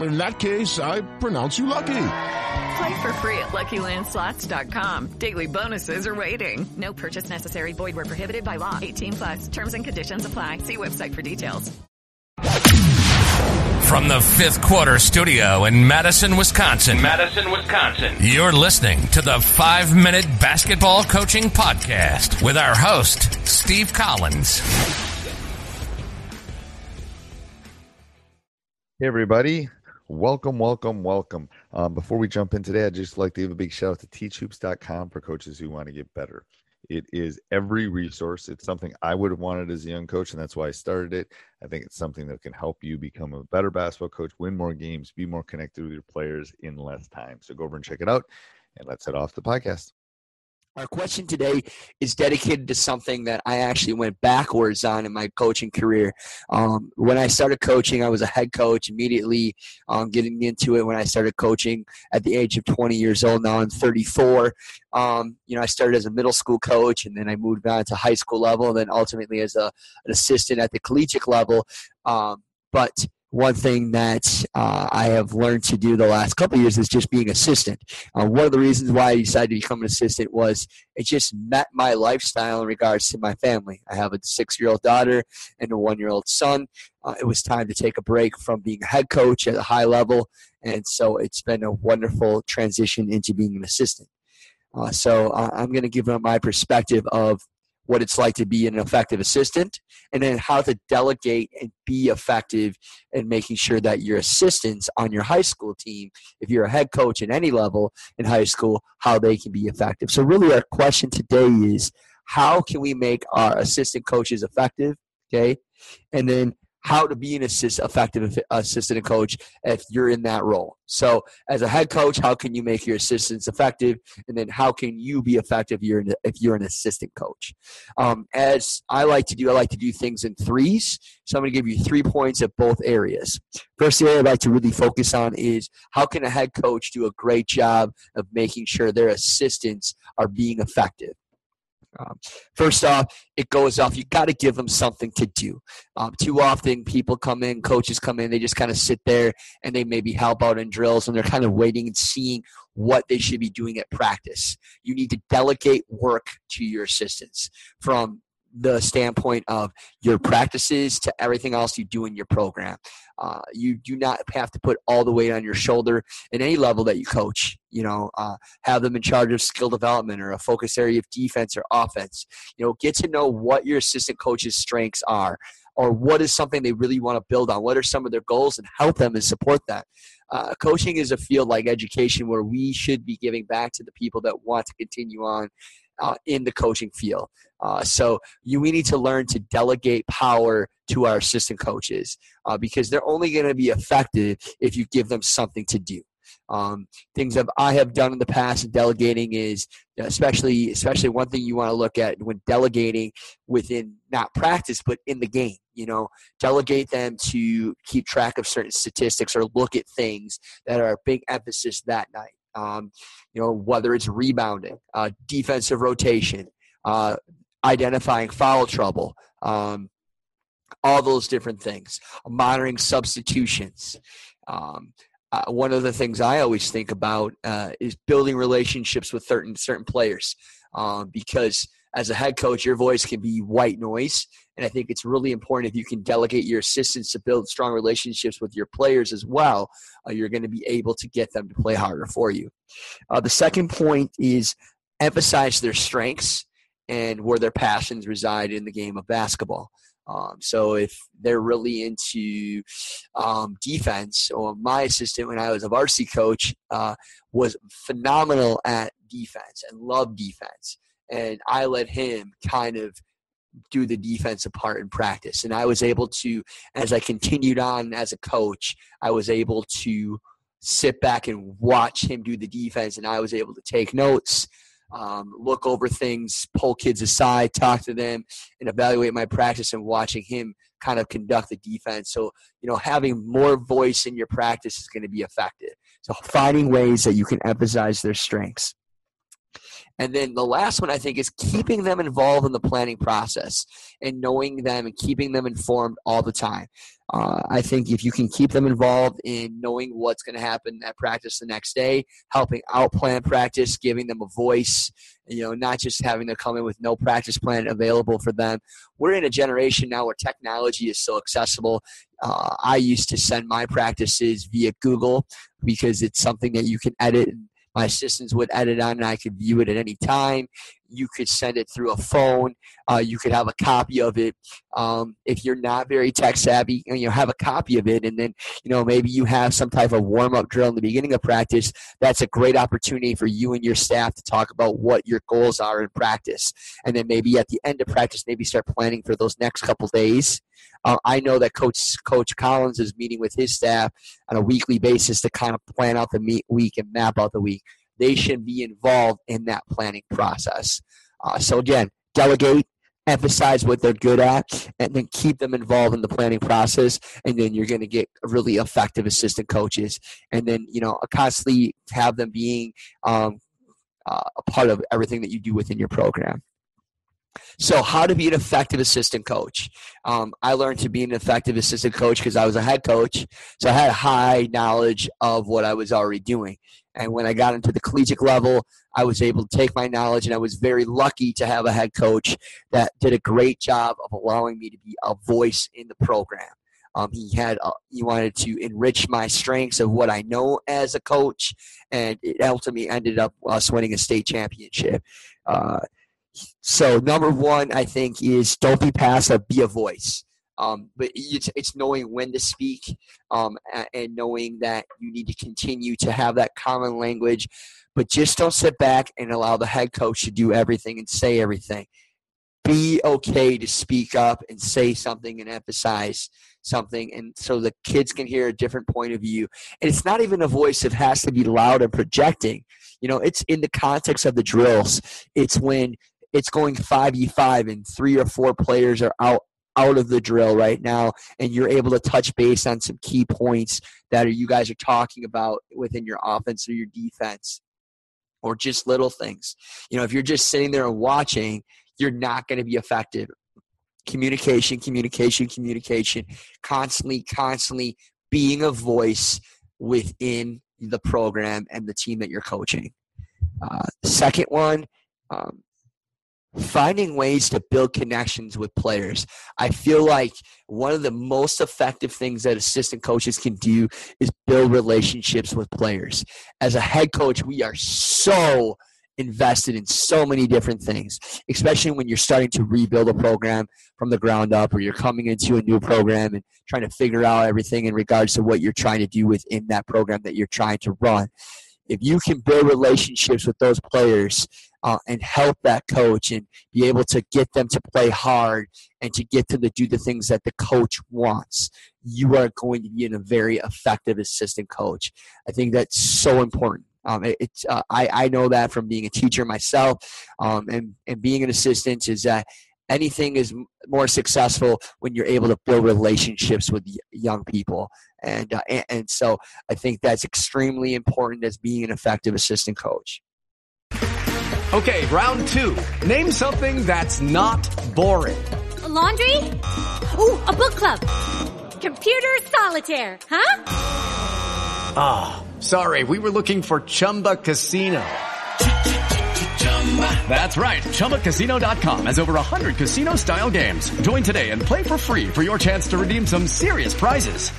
In that case, I pronounce you lucky. Play for free at LuckyLandSlots.com. Daily bonuses are waiting. No purchase necessary. Void where prohibited by law. 18 plus. Terms and conditions apply. See website for details. From the fifth quarter studio in Madison, Wisconsin. Madison, Wisconsin. You're listening to the five minute basketball coaching podcast with our host, Steve Collins. Hey, everybody. Welcome, welcome, welcome. Um, before we jump in today, I'd just like to give a big shout out to teachhoops.com for coaches who want to get better. It is every resource. It's something I would have wanted as a young coach, and that's why I started it. I think it's something that can help you become a better basketball coach, win more games, be more connected with your players in less time. So go over and check it out, and let's head off the podcast. Our question today is dedicated to something that I actually went backwards on in my coaching career. Um, when I started coaching, I was a head coach immediately um, getting into it when I started coaching at the age of 20 years old. Now I'm 34. Um, you know, I started as a middle school coach and then I moved on to high school level and then ultimately as a, an assistant at the collegiate level. Um, but one thing that uh, I have learned to do the last couple years is just being assistant. Uh, one of the reasons why I decided to become an assistant was it just met my lifestyle in regards to my family. I have a six-year-old daughter and a one-year-old son. Uh, it was time to take a break from being a head coach at a high level, and so it's been a wonderful transition into being an assistant. Uh, so uh, I'm going to give my perspective of what it's like to be an effective assistant, and then how to delegate and be effective in making sure that your assistants on your high school team, if you're a head coach at any level in high school, how they can be effective. So, really, our question today is how can we make our assistant coaches effective? Okay. And then how to be an assist, effective assistant coach if you're in that role. So, as a head coach, how can you make your assistants effective, and then how can you be effective if you're an, if you're an assistant coach? Um, as I like to do, I like to do things in threes. So, I'm going to give you three points at both areas. First area I'd like to really focus on is how can a head coach do a great job of making sure their assistants are being effective. Um, first off, it goes off. You got to give them something to do. Um, too often, people come in, coaches come in, they just kind of sit there and they maybe help out in drills, and they're kind of waiting and seeing what they should be doing at practice. You need to delegate work to your assistants from the standpoint of your practices to everything else you do in your program. Uh, you do not have to put all the weight on your shoulder in any level that you coach. You know, uh, have them in charge of skill development or a focus area of defense or offense. You know, get to know what your assistant coach's strengths are or what is something they really want to build on. What are some of their goals and help them and support that. Uh, coaching is a field like education where we should be giving back to the people that want to continue on uh, in the coaching field. Uh, so you, we need to learn to delegate power to our assistant coaches uh, because they're only going to be effective if you give them something to do. Um, things that I have done in the past in delegating is especially especially one thing you want to look at when delegating within not practice but in the game. You know, delegate them to keep track of certain statistics or look at things that are a big emphasis that night. Um, you know, whether it's rebounding, uh, defensive rotation, uh, identifying foul trouble, um, all those different things, monitoring substitutions. Um, uh, one of the things I always think about uh, is building relationships with certain certain players, um, because as a head coach, your voice can be white noise, and I think it's really important if you can delegate your assistants to build strong relationships with your players as well. Uh, you're going to be able to get them to play harder for you. Uh, the second point is emphasize their strengths and where their passions reside in the game of basketball. Um, so if they're really into um, defense, or my assistant when I was a varsity coach uh, was phenomenal at defense and loved defense, and I let him kind of do the defensive part in practice, and I was able to, as I continued on as a coach, I was able to sit back and watch him do the defense, and I was able to take notes um, look over things, pull kids aside, talk to them, and evaluate my practice and watching him kind of conduct the defense. So, you know, having more voice in your practice is going to be effective. So, finding ways that you can emphasize their strengths. And then the last one I think is keeping them involved in the planning process and knowing them and keeping them informed all the time. Uh, I think if you can keep them involved in knowing what's going to happen at practice the next day, helping out plan practice, giving them a voice, you know, not just having them come in with no practice plan available for them. We're in a generation now where technology is so accessible. Uh, I used to send my practices via Google because it's something that you can edit and my assistants would edit on and I could view it at any time. You could send it through a phone. Uh, you could have a copy of it. Um, if you're not very tech savvy, you know, have a copy of it. And then, you know, maybe you have some type of warm up drill in the beginning of practice. That's a great opportunity for you and your staff to talk about what your goals are in practice. And then maybe at the end of practice, maybe start planning for those next couple days. Uh, I know that Coach Coach Collins is meeting with his staff on a weekly basis to kind of plan out the meet week and map out the week. They should be involved in that planning process. Uh, so again, delegate, emphasize what they're good at, and then keep them involved in the planning process. And then you're going to get really effective assistant coaches. And then you know constantly have them being um, uh, a part of everything that you do within your program. So, how to be an effective assistant coach? Um, I learned to be an effective assistant coach because I was a head coach, so I had high knowledge of what I was already doing. And when I got into the collegiate level, I was able to take my knowledge, and I was very lucky to have a head coach that did a great job of allowing me to be a voice in the program. Um, he had uh, he wanted to enrich my strengths of what I know as a coach, and it ultimately ended up us winning a state championship. Uh, so number one, I think, is don't be passive, be a voice. Um, but it's, it's knowing when to speak um, and knowing that you need to continue to have that common language. But just don't sit back and allow the head coach to do everything and say everything. Be okay to speak up and say something and emphasize something, and so the kids can hear a different point of view. And it's not even a voice that has to be loud and projecting. You know, it's in the context of the drills. It's when it's going 5v5 and three or four players are out out of the drill right now and you're able to touch base on some key points that you guys are talking about within your offense or your defense or just little things. You know if you're just sitting there and watching you're not going to be effective. Communication communication communication constantly constantly being a voice within the program and the team that you're coaching. Uh, second one um, finding ways to build connections with players. I feel like one of the most effective things that assistant coaches can do is build relationships with players. As a head coach, we are so invested in so many different things, especially when you're starting to rebuild a program from the ground up or you're coming into a new program and trying to figure out everything in regards to what you're trying to do within that program that you're trying to run. If you can build relationships with those players, uh, and help that coach and be able to get them to play hard and to get them to do the things that the coach wants, you are going to be in a very effective assistant coach. I think that's so important. Um, it, it's uh, I, I know that from being a teacher myself um, and, and being an assistant is that anything is more successful when you're able to build relationships with young people and, uh, and, and so i think that's extremely important as being an effective assistant coach Okay, round two. Name something that's not boring. A Laundry? Ooh, a book club. Computer solitaire, huh? Ah, oh, sorry, we were looking for Chumba Casino. That's right. ChumbaCasino.com has over 100 casino style games. Join today and play for free for your chance to redeem some serious prizes.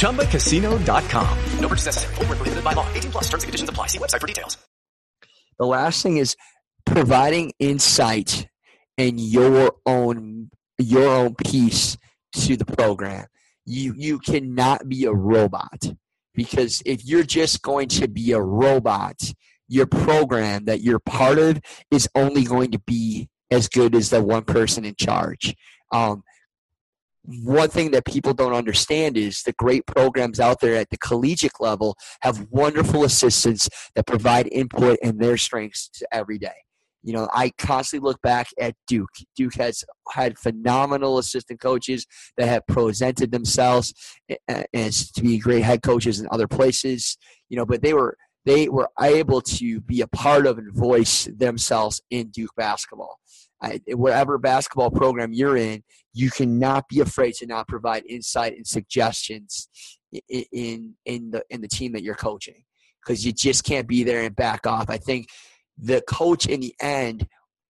ChumbaCasino.com. No purchase necessary. Full prohibited by law. 18 plus terms and conditions apply. See website for details. The last thing is providing insight and your own your own piece to the program. You you cannot be a robot because if you're just going to be a robot, your program that you're part of is only going to be as good as the one person in charge. Um, one thing that people don't understand is the great programs out there at the collegiate level have wonderful assistants that provide input and their strengths every day. You know, I constantly look back at Duke. Duke has had phenomenal assistant coaches that have presented themselves as to be great head coaches in other places. You know, but they were they were able to be a part of and voice themselves in Duke basketball. I, whatever basketball program you're in, you cannot be afraid to not provide insight and suggestions in in, in the in the team that you're coaching because you just can't be there and back off. I think the coach in the end,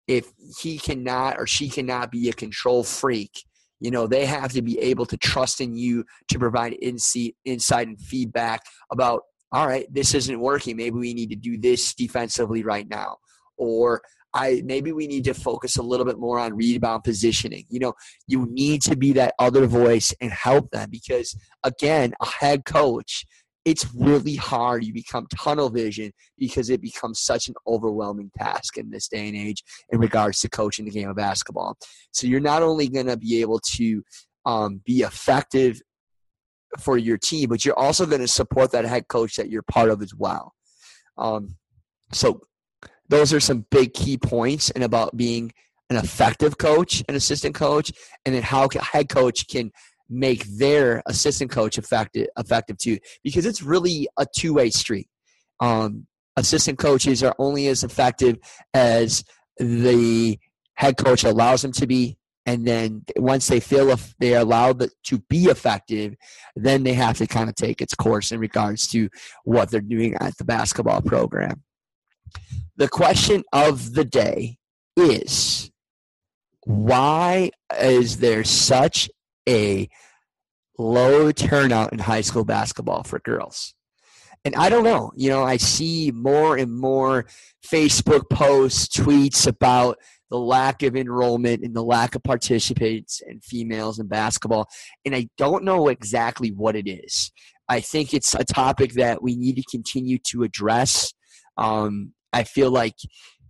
if he cannot or she cannot be a control freak, you know, they have to be able to trust in you to provide insight, insight and feedback about, all right, this isn't working. Maybe we need to do this defensively right now. Or I maybe we need to focus a little bit more on rebound positioning. You know, you need to be that other voice and help them because again, a head coach it's really hard. You become tunnel vision because it becomes such an overwhelming task in this day and age in regards to coaching the game of basketball. So you're not only going to be able to um, be effective for your team, but you're also going to support that head coach that you're part of as well. Um, so those are some big key points and about being an effective coach, an assistant coach, and then how head coach can make their assistant coach effective effective too because it's really a two-way street um, assistant coaches are only as effective as the head coach allows them to be and then once they feel if they are allowed to be effective then they have to kind of take its course in regards to what they're doing at the basketball program the question of the day is why is there such a low turnout in high school basketball for girls. And I don't know, you know, I see more and more Facebook posts, tweets about the lack of enrollment and the lack of participants and females in basketball. And I don't know exactly what it is. I think it's a topic that we need to continue to address. Um, I feel like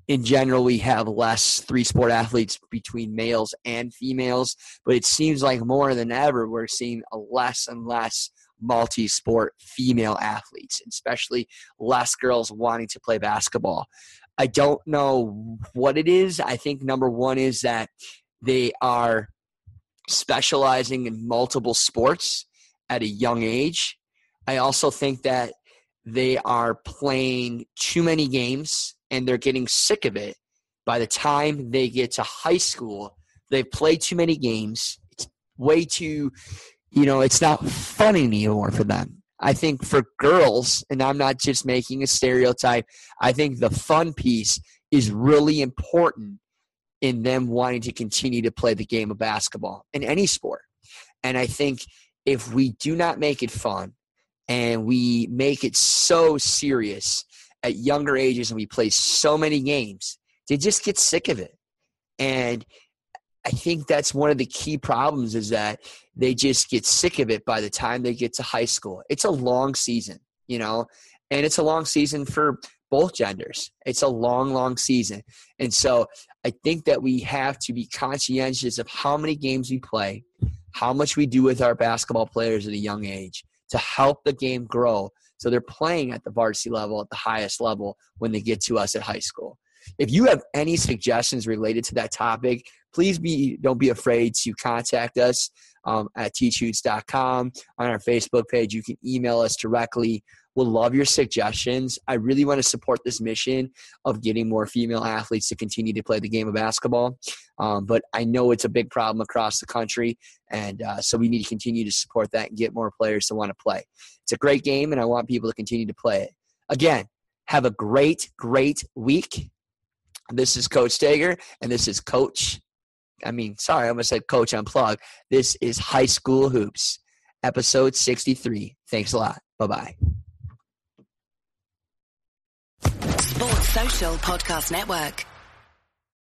in general we have less three sport athletes between males and females but it seems like more than ever we're seeing a less and less multi-sport female athletes especially less girls wanting to play basketball i don't know what it is. I think number one is that they are specializing in multiple sports at a young age. I also think that they are playing too many games and they're getting sick of it. By the time they get to high school they've played too many games. It's way too you know it's not fun anymore for them i think for girls and i'm not just making a stereotype i think the fun piece is really important in them wanting to continue to play the game of basketball in any sport and i think if we do not make it fun and we make it so serious at younger ages and we play so many games, they just get sick of it. And I think that's one of the key problems is that they just get sick of it by the time they get to high school. It's a long season, you know, and it's a long season for both genders. It's a long, long season. And so I think that we have to be conscientious of how many games we play, how much we do with our basketball players at a young age to help the game grow so they're playing at the varsity level at the highest level when they get to us at high school. If you have any suggestions related to that topic, please be don't be afraid to contact us um, at teachhoops.com on our Facebook page. You can email us directly We'll love your suggestions. I really want to support this mission of getting more female athletes to continue to play the game of basketball. Um, but I know it's a big problem across the country. And uh, so we need to continue to support that and get more players to want to play. It's a great game, and I want people to continue to play it. Again, have a great, great week. This is Coach Stager, and this is Coach. I mean, sorry, I almost said Coach Unplug. This is High School Hoops, episode 63. Thanks a lot. Bye bye. Sports Social Podcast Network.